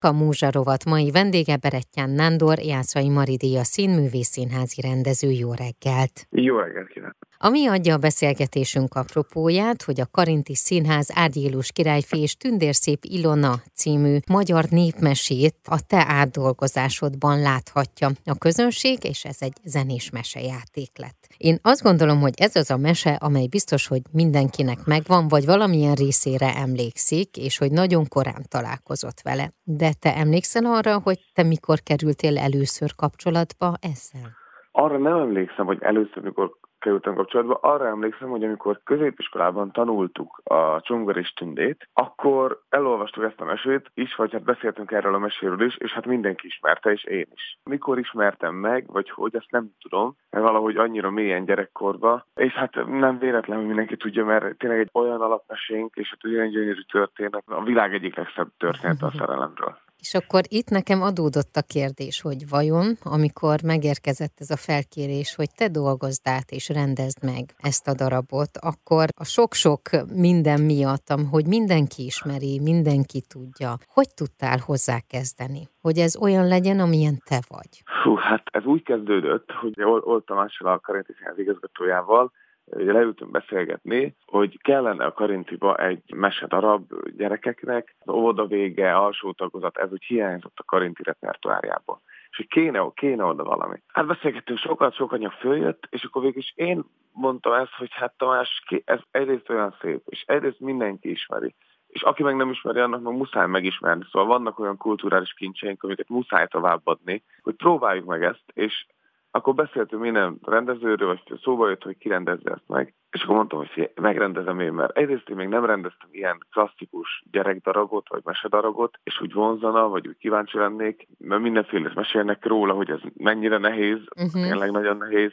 A Múzsa rovat mai vendége Berettyán Nándor, Jászai Maridia színművész színházi rendező. Jó reggelt! Jó reggelt kívánok! Ami adja a beszélgetésünk apropóját, hogy a Karinti Színház Árgyélus királyfi és Tündérszép Ilona című magyar népmesét a te átdolgozásodban láthatja a közönség, és ez egy zenés mesejáték lett. Én azt gondolom, hogy ez az a mese, amely biztos, hogy mindenkinek megvan, vagy valamilyen részére emlékszik, és hogy nagyon korán találkozott vele. De te emlékszel arra, hogy te mikor kerültél először kapcsolatba ezzel? Arra nem emlékszem, hogy először, mikor kerültem kapcsolatba. Arra emlékszem, hogy amikor középiskolában tanultuk a Csongor Tündét, akkor elolvastuk ezt a mesét is, vagy hát beszéltünk erről a meséről is, és hát mindenki ismerte, és én is. Mikor ismertem meg, vagy hogy, ezt nem tudom, mert valahogy annyira mélyen gyerekkorba, és hát nem véletlen, hogy mindenki tudja, mert tényleg egy olyan alapmesénk, és hát olyan gyönyörű történet, a világ egyik legszebb történet a szerelemről. És akkor itt nekem adódott a kérdés, hogy vajon, amikor megérkezett ez a felkérés, hogy te dolgozd át és rendezd meg ezt a darabot, akkor a sok-sok minden miattam, hogy mindenki ismeri, mindenki tudja, hogy tudtál hozzá kezdeni? Hogy ez olyan legyen, amilyen te vagy? Fú, hát ez úgy kezdődött, hogy Olt Tamással a Karinti igazgatójával, leültünk beszélgetni, hogy kellene a Karintiba egy darab gyerekeknek, az óvoda vége, alsó tagozat, ez úgy hiányzott a Karinti repertoárjából. És hogy kéne, kéne oda valami. Hát beszélgettünk sokat, sok anyag följött, és akkor végül is én mondtam ezt, hogy hát Tamás, ez egyrészt olyan szép, és egyrészt mindenki ismeri és aki meg nem ismeri, annak meg muszáj megismerni. Szóval vannak olyan kulturális kincseink, amiket muszáj továbbadni, hogy próbáljuk meg ezt, és akkor beszéltünk minden rendezőről, vagy szóba jött, hogy ki rendezze ezt meg. És akkor mondtam, hogy megrendezem én, mert egyrészt én még nem rendeztem ilyen klasszikus gyerekdaragot, vagy mesedaragot, és úgy vonzana, vagy úgy kíváncsi lennék, mert mindenféle mesélnek róla, hogy ez mennyire nehéz, uh-huh. tényleg nagyon nehéz.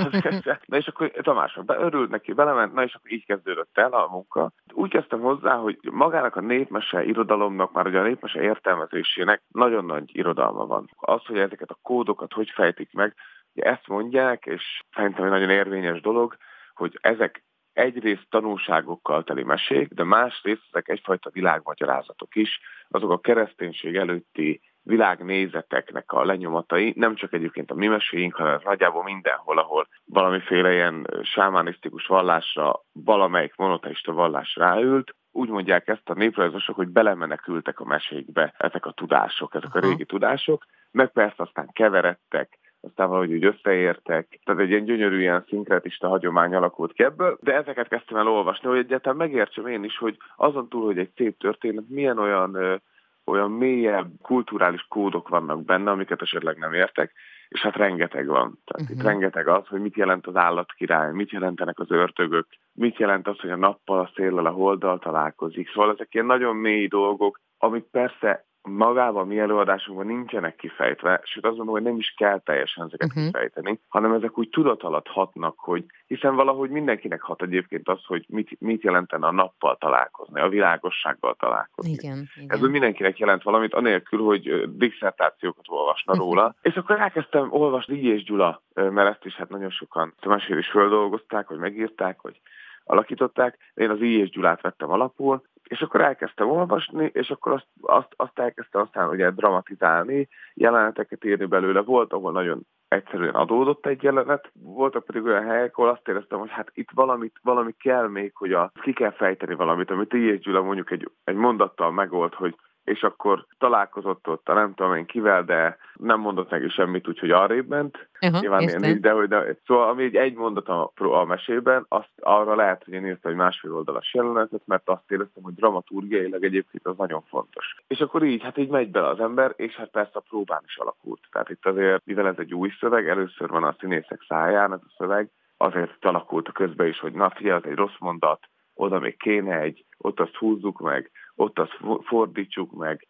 na és akkor Tamás beörült neki, belement, na és akkor így kezdődött el a munka. Úgy kezdtem hozzá, hogy magának a népmese irodalomnak, már ugye a népmese értelmezésének nagyon nagy irodalma van. Az, hogy ezeket a kódokat hogy fejtik meg, ezt mondják, és szerintem egy nagyon érvényes dolog, hogy ezek egyrészt tanulságokkal teli mesék, de másrészt ezek egyfajta világmagyarázatok is, azok a kereszténység előtti világnézeteknek a lenyomatai, nem csak egyébként a mi meséink, hanem nagyjából mindenhol, ahol valamiféle ilyen sámánisztikus vallásra, valamelyik monoteista vallás ráült, úgy mondják ezt a néprajzosok, hogy belemenekültek a mesékbe ezek a tudások, ezek a régi tudások, meg persze aztán keveredtek, aztán valahogy úgy összeértek. Tehát egy ilyen gyönyörű ilyen szinkretista hagyomány alakult ki ebből, de ezeket kezdtem el olvasni, hogy egyáltalán megértsem én is, hogy azon túl, hogy egy szép történet, milyen olyan olyan mélyebb kulturális kódok vannak benne, amiket esetleg nem értek, és hát rengeteg van. Tehát uh-huh. itt mhm. rengeteg az, hogy mit jelent az állatkirály, mit jelentenek az örtögök, mit jelent az, hogy a nappal, a széllel, a holddal találkozik. Szóval ezek ilyen nagyon mély dolgok, amik persze magában a mi előadásunkban nincsenek kifejtve, sőt azt mondom, hogy nem is kell teljesen ezeket uh-huh. kifejteni, hanem ezek úgy tudat alatt hatnak, hogy hiszen valahogy mindenkinek hat egyébként az, hogy mit, mit jelentene a nappal találkozni, a világossággal találkozni. Igen, igen. Ez mindenkinek jelent valamit, anélkül, hogy diszertációkat olvasna uh-huh. róla. És akkor elkezdtem olvasni és Gyula, mert ezt is hát nagyon sokan mesél is földolgozták, vagy megírták, hogy alakították. Én az I. és Gyulát vettem alapul, és akkor elkezdtem olvasni, és akkor azt, azt, azt elkezdtem aztán ugye dramatizálni, jeleneteket írni belőle. Volt, ahol nagyon egyszerűen adódott egy jelenet, voltak pedig olyan helyek, ahol azt éreztem, hogy hát itt valamit, valami kell még, hogy a, ki kell fejteni valamit, amit így Gyula mondjuk egy, egy mondattal megold, hogy és akkor találkozott ott a nem tudom én kivel, de nem mondott neki semmit, úgyhogy arrébb ment. Uh-huh, Nyilván ilyen, de, hogy de, szóval ami egy, egy mondat a, a mesében, azt arra lehet, hogy én írtam egy másfél oldalas jelenetet, mert azt éreztem, hogy dramaturgiailag egyébként az nagyon fontos. És akkor így, hát így megy bele az ember, és hát persze a próbán is alakult. Tehát itt azért, mivel ez egy új szöveg, először van a színészek száján ez a szöveg, azért alakult a közben is, hogy na figyelj, egy rossz mondat, oda még kéne egy, ott azt húzzuk meg, ott azt fordítsuk meg,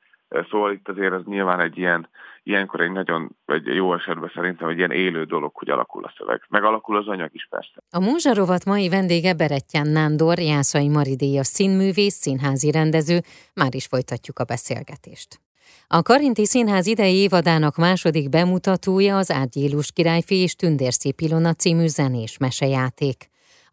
Szóval itt azért ez nyilván egy ilyen, ilyenkor egy nagyon, egy jó esetben szerintem egy ilyen élő dolog, hogy alakul a szöveg. Meg alakul az anyag is persze. A Múzsarovat mai vendége Berettyán Nándor, Jászai Maridéjas színművész, színházi rendező. Már is folytatjuk a beszélgetést. A Karinti Színház idei évadának második bemutatója az Árgyélus királyfi és Tündérszép Ilona című zenés mesejáték.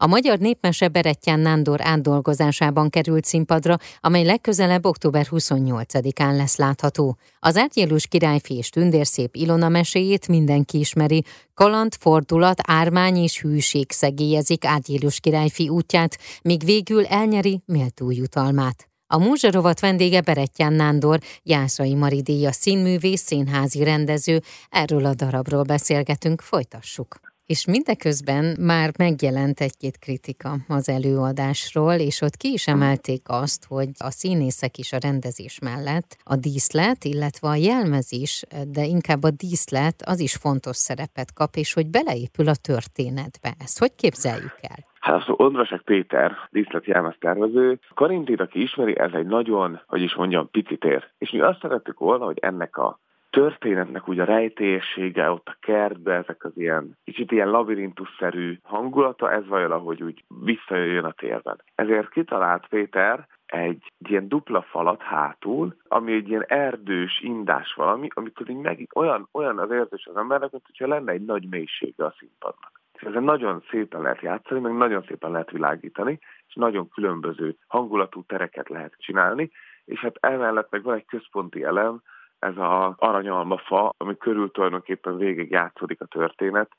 A magyar népmese Berettyán Nándor átdolgozásában került színpadra, amely legközelebb október 28-án lesz látható. Az átjélus királyfi és tündérszép Ilona meséjét mindenki ismeri. Kaland, fordulat, ármány és hűség szegélyezik átjélus királyfi útját, míg végül elnyeri méltó jutalmát. A múzsarovat vendége Berettyán Nándor, Jászai Maridéja színművész, színházi rendező. Erről a darabról beszélgetünk, folytassuk. És mindeközben már megjelent egy-két kritika az előadásról, és ott ki is emelték azt, hogy a színészek is a rendezés mellett a díszlet, illetve a jelmezés, de inkább a díszlet az is fontos szerepet kap, és hogy beleépül a történetbe. Ezt hogy képzeljük el? Hát az Ondrasek Péter, díszletjelmez tervező. Karintit, aki ismeri, ez egy nagyon, hogy is mondjam, pici tér. És mi azt szerettük volna, hogy ennek a történetnek úgy a rejtélyessége ott a kertbe, ezek az ilyen kicsit ilyen labirintusszerű hangulata, ez valahogy úgy visszajöjjön a térben. Ezért kitalált Péter egy ilyen dupla falat hátul, ami egy ilyen erdős, indás valami, amikor így meg, olyan, olyan az érzés az embernek, mint hogyha lenne egy nagy mélysége a színpadnak. Ezen nagyon szépen lehet játszani, meg nagyon szépen lehet világítani, és nagyon különböző hangulatú tereket lehet csinálni, és hát emellett meg van egy központi elem, ez az aranyalmafa, ami körül tulajdonképpen végig játszódik a történet,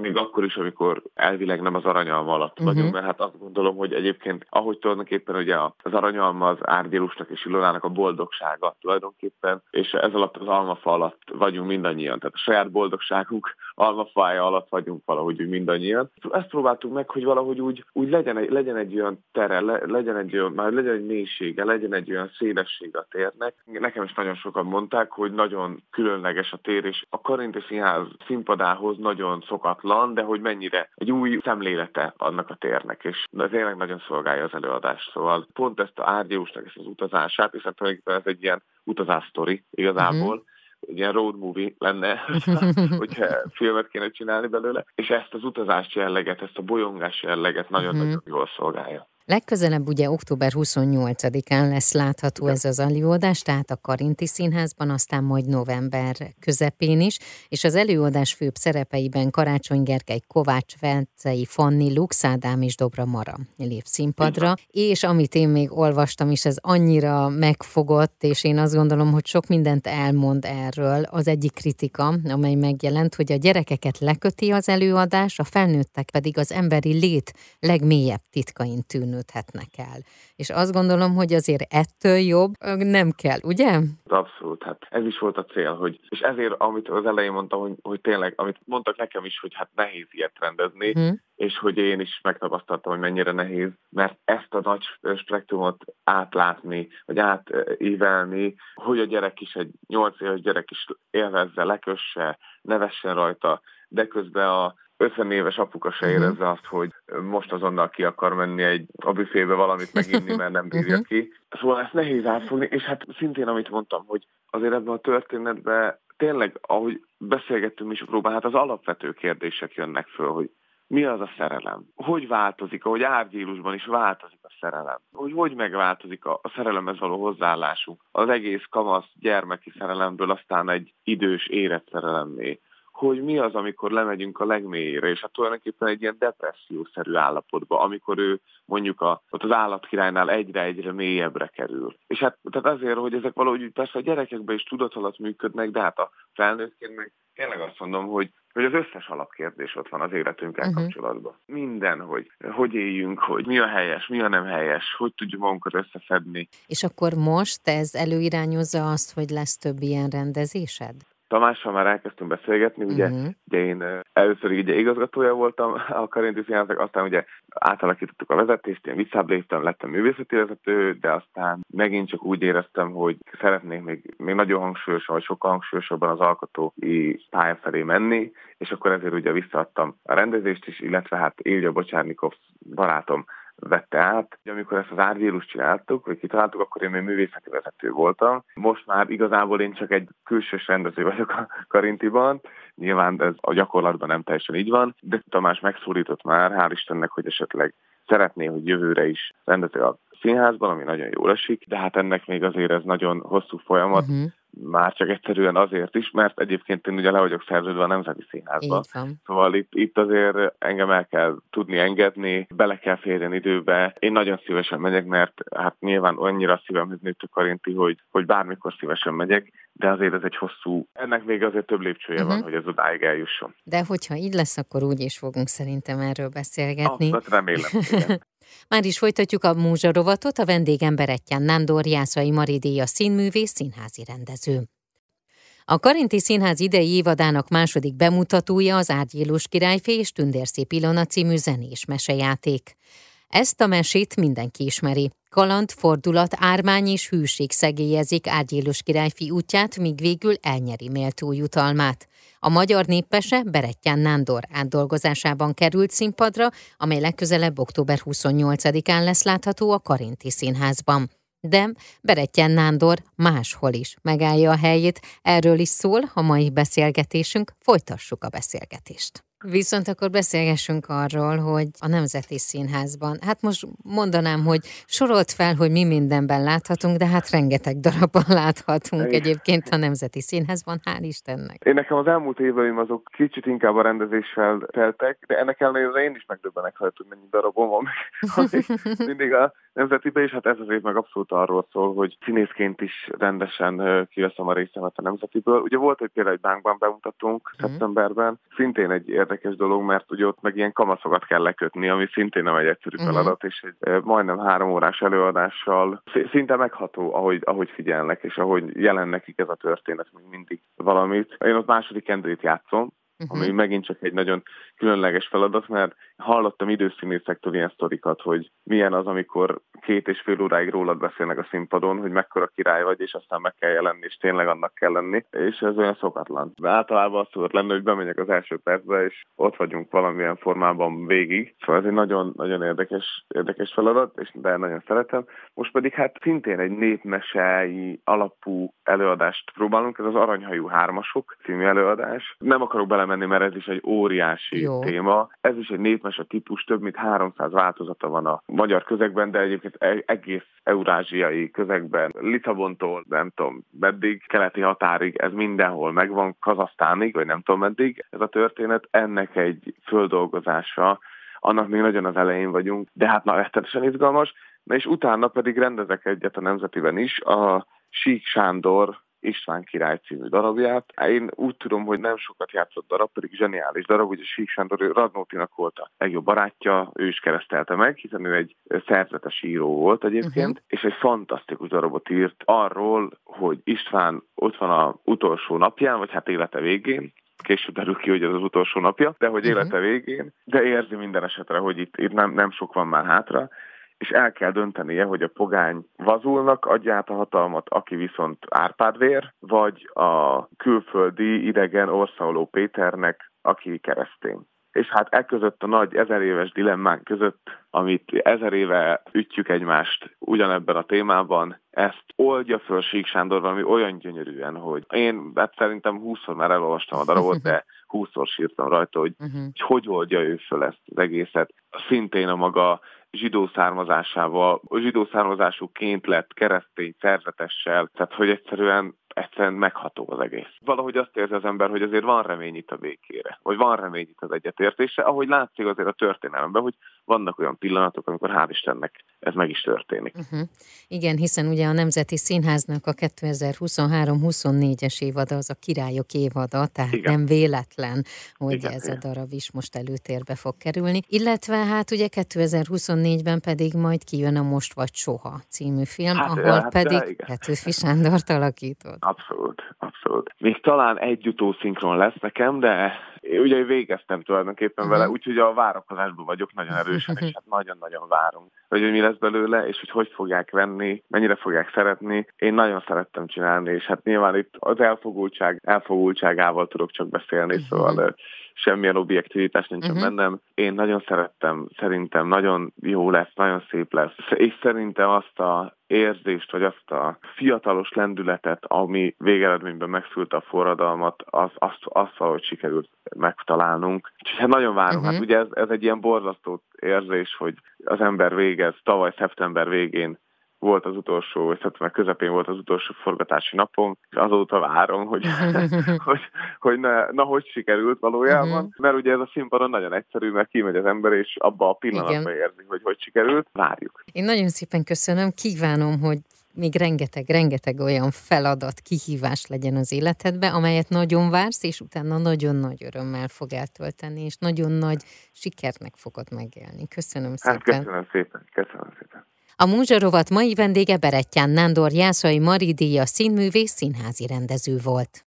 még akkor is, amikor elvileg nem az aranyalma alatt vagyunk, uh-huh. mert hát azt gondolom, hogy egyébként, ahogy tulajdonképpen ugye az aranyalma az árgyélusnak és Ilonának a boldogsága tulajdonképpen, és ez alatt az almafa alatt vagyunk mindannyian, tehát a saját boldogságunk almafája alatt vagyunk valahogy úgy mindannyian. Ezt próbáltuk meg, hogy valahogy úgy, úgy legyen, egy, legyen egy olyan tere, le, legyen egy olyan, már legyen egy mélysége, legyen egy olyan szélessége a térnek. Nekem is nagyon sokan mondták, hogy nagyon különleges a tér, és a Karinti Színház színpadához nagyon szokat szokatlan, de hogy mennyire egy új szemlélete annak a térnek, és tényleg nagyon szolgálja az előadást. Szóval pont ezt a Árgyósnak ezt az utazását, és hát tulajdonképpen ez egy ilyen utazássztori igazából, uh-huh egy ilyen road movie lenne, hogyha filmet kéne csinálni belőle, és ezt az utazás jelleget, ezt a bolyongás jelleget nagyon-nagyon uh-huh. jól szolgálja. Legközelebb ugye október 28-án lesz látható ez az előadás, tehát a Karinti Színházban, aztán majd november közepén is, és az előadás főbb szerepeiben Karácsony Gergely, Kovács Vencei, Fanni, Lux Ádám és Dobra Mara lép színpadra, és amit én még olvastam is, ez annyira megfogott, és én azt gondolom, hogy sok mindent elmond erről. Az egyik kritika, amely megjelent, hogy a gyerekeket leköti az előadás, a felnőttek pedig az emberi lét legmélyebb titkain tűnő tűnődhetnek el. És azt gondolom, hogy azért ettől jobb nem kell, ugye? Abszolút, hát ez is volt a cél, hogy, és ezért, amit az elején mondtam, hogy, hogy tényleg, amit mondtak nekem is, hogy hát nehéz ilyet rendezni, hmm. és hogy én is megtapasztaltam, hogy mennyire nehéz, mert ezt a nagy spektrumot átlátni, vagy átívelni, hogy a gyerek is, egy nyolc éves gyerek is élvezze, lekösse, nevessen rajta, de közben a 50 éves apuka se mhm. érezze azt, hogy most azonnal ki akar menni egy a büfébe valamit meginni, mert nem bírja mhm. ki. Szóval ezt nehéz átfogni, és hát szintén, amit mondtam, hogy azért ebben a történetben tényleg, ahogy beszélgettünk is a próbán, hát az alapvető kérdések jönnek föl, hogy mi az a szerelem? Hogy változik, ahogy árgyélusban is változik a szerelem? Hogy hogy megváltozik a, a szerelemhez való hozzáállásunk? Az egész kamasz gyermeki szerelemből aztán egy idős érett szerelemmé hogy mi az, amikor lemegyünk a legmélyére, és hát tulajdonképpen egy ilyen depressziószerű állapotba, amikor ő mondjuk a, ott az állatkirálynál egyre-egyre mélyebbre kerül. És hát tehát azért, hogy ezek valahogy persze a gyerekekben is tudat alatt működnek, de hát a felnőttként meg tényleg azt mondom, hogy hogy az összes alapkérdés ott van az életünkkel uh-huh. kapcsolatban. Minden, hogy hogy éljünk, hogy mi a helyes, mi a nem helyes, hogy tudjuk magunkat összeszedni. És akkor most ez előirányozza azt, hogy lesz több ilyen rendezésed? Tamással már elkezdtünk beszélgetni, ugye, uh-huh. ugye én először ugye igazgatója voltam a Karinti Színháznak, aztán ugye átalakítottuk a vezetést, én visszább léptem, lettem művészeti vezető, de aztán megint csak úgy éreztem, hogy szeretnék még, még nagyon hangsúlyosan, vagy sokkal hangsúlyosabban az alkotói pálya felé menni, és akkor ezért ugye visszaadtam a rendezést is, illetve hát Ilja Bocsárnikov barátom vette át. Amikor ezt az árvírust csináltuk, vagy kitaláltuk, akkor én még művészeti vezető voltam. Most már igazából én csak egy külsős rendező vagyok a Karintiban. Nyilván ez a gyakorlatban nem teljesen így van, de Tamás megszólított már, hál' Istennek, hogy esetleg szeretné, hogy jövőre is rendező a színházban, ami nagyon jól esik, de hát ennek még azért ez nagyon hosszú folyamat, uh-huh már csak egyszerűen azért is, mert egyébként én ugye le vagyok szerződve a Nemzeti Színházba. Szóval itt, itt azért engem el kell tudni engedni, bele kell férjen időbe. Én nagyon szívesen megyek, mert hát nyilván annyira szívemhez nőtt a Karinti, hogy, hogy bármikor szívesen megyek, de azért ez egy hosszú, ennek még azért több lépcsője uh-huh. van, hogy ez odáig eljusson. De hogyha így lesz, akkor úgy is fogunk szerintem erről beszélgetni. Azt remélem. Már is folytatjuk a múzsa rovatot, a vendégem Berettyán Nándor, Jászai Maridéja színművész, színházi rendező. A Karinti Színház idei évadának második bemutatója az Árgyélus királyfé és Tündérszép Ilona című zenés mesejáték. Ezt a mesét mindenki ismeri. Kaland, fordulat, ármány és hűség szegélyezik Árgyélus királyfi útját, míg végül elnyeri méltó jutalmát. A magyar néppese Berettyán Nándor átdolgozásában került színpadra, amely legközelebb október 28-án lesz látható a Karinti Színházban. De Berettyán Nándor máshol is megállja a helyét, erről is szól a mai beszélgetésünk, folytassuk a beszélgetést. Viszont akkor beszélgessünk arról, hogy a Nemzeti Színházban, hát most mondanám, hogy sorolt fel, hogy mi mindenben láthatunk, de hát rengeteg darabban láthatunk Én. egyébként a Nemzeti Színházban, hál' Istennek. Én nekem az elmúlt éveim azok kicsit inkább a rendezéssel teltek, de ennek ellenére én is megdöbbenek, hogy mennyi darabom van, mindig a Nemzetibe, és hát ez az év meg abszolút arról szól, hogy színészként is rendesen kiveszem a részemet a Nemzetiből. Ugye volt egy például egy bánkban bemutatunk mm. szeptemberben, szintén egy érdekes dolog, mert ugye ott meg ilyen kamaszokat kell lekötni, ami szintén nem egy egyszerű mhm. feladat, mm. és egy majdnem három órás előadással szinte megható, ahogy, ahogy figyelnek, és ahogy jelen nekik ez a történet még mindig valamit. Én ott második kendrét játszom, uh-huh. ami megint csak egy nagyon különleges feladat, mert hallottam időszínészektől ilyen sztorikat, hogy milyen az, amikor két és fél óráig rólad beszélnek a színpadon, hogy mekkora király vagy, és aztán meg kell jelenni, és tényleg annak kell lenni, és ez olyan szokatlan. De általában az szokott lenni, hogy bemegyek az első percbe, és ott vagyunk valamilyen formában végig. Szóval ez egy nagyon, nagyon érdekes, érdekes feladat, és de nagyon szeretem. Most pedig hát szintén egy népmesei alapú előadást próbálunk, ez az Aranyhajú Hármasok című előadás. Nem akarok belemenni, mert ez is egy óriási Jó. téma. Ez is egy népmese típus, több mint 300 változata van a magyar közegben, de egyébként e- egész eurázsiai közegben, Lisszabontól, nem tudom, meddig, keleti határig, ez mindenhol megvan, Kazasztánig, vagy nem tudom meddig. Ez a történet ennek egy földolgozása, annak még nagyon az elején vagyunk, de hát na, rettenetesen izgalmas. Na és utána pedig rendezek egyet a Nemzetiben is, a Sík Sándor István király című darabját. Én úgy tudom, hogy nem sokat játszott darab, pedig zseniális darab, ugye Sík Sándor Radnótinak volt a legjobb barátja, ő is keresztelte meg, hiszen ő egy szerzetes író volt egyébként, uh-huh. és egy fantasztikus darabot írt arról, hogy István ott van a utolsó napján, vagy hát élete végén, később derül ki, hogy ez az utolsó napja, de hogy uh-huh. élete végén, de érzi minden esetre, hogy itt, itt nem, nem sok van már hátra, és el kell döntenie, hogy a pogány vazulnak adja át a hatalmat, aki viszont Árpádvér, vagy a külföldi idegen Orszaló Péternek, aki keresztény. És hát e között a nagy ezer éves dilemmánk között, amit ezer éve ütjük egymást ugyanebben a témában, ezt oldja föl Sík Sándor valami olyan gyönyörűen, hogy én hát szerintem húszszor már elolvastam a darabot, de húszszor sírtam rajta, hogy, uh-huh. hogy hogy oldja ő föl ezt az egészet. Szintén a maga zsidó származásával, zsidó származásúként lett keresztény szerzetessel, tehát hogy egyszerűen egyszerűen megható az egész. Valahogy azt érzi az ember, hogy azért van remény itt a békére, vagy van remény itt az egyetértésre, ahogy látszik azért a történelemben, hogy vannak olyan pillanatok, amikor hál' Istennek ez meg is történik. Uh-huh. Igen, hiszen ugye a Nemzeti Színháznak a 2023-24-es évada az a királyok évada, tehát Igen. nem véletlen, hogy Igen, ez Igen. a darab is most előtérbe fog kerülni. Illetve hát ugye 2024-ben pedig majd kijön a Most vagy Soha című film, hát, ahol hát, pedig Petőfi Sándort alakított. Abszolút, abszolút. Még talán egy utószinkron lesz nekem, de ugye végeztem tulajdonképpen uh-huh. vele, úgyhogy a várakozásban vagyok nagyon erősen, és hát nagyon-nagyon várunk, hogy, hogy mi lesz belőle, és hogy hogy fogják venni, mennyire fogják szeretni. Én nagyon szerettem csinálni, és hát nyilván itt az elfogultság, elfogultságával tudok csak beszélni, uh-huh. szóval semmilyen objektivitás nincsen uh-huh. bennem. Én nagyon szerettem, szerintem nagyon jó lesz, nagyon szép lesz, és szerintem azt a érzést, vagy azt a fiatalos lendületet, ami végeredményben megszült a forradalmat, az, azt, azt valahogy sikerült megtalálnunk. Úgyhogy hát nagyon várom. Uh-huh. Hát ugye ez, ez egy ilyen borzasztó érzés, hogy az ember végez tavaly szeptember végén volt az utolsó, vagy szeptember közepén volt az utolsó forgatási napom, és azóta várom, hogy, hogy, hogy ne, na, hogy sikerült valójában, uh-huh. mert ugye ez a színpadon nagyon egyszerű, mert kimegy az ember, és abba a pillanatban Igen. érzi, hogy hogy sikerült, várjuk. Én nagyon szépen köszönöm, kívánom, hogy még rengeteg, rengeteg olyan feladat, kihívás legyen az életedbe, amelyet nagyon vársz, és utána nagyon nagy örömmel fog eltölteni, és nagyon nagy sikernek fogod megélni. Köszönöm hát, szépen. Hát köszönöm szépen, köszönöm szépen. A Múzsarovat mai vendége Berettyán Nándor Jászai Maridíja színművész színházi rendező volt.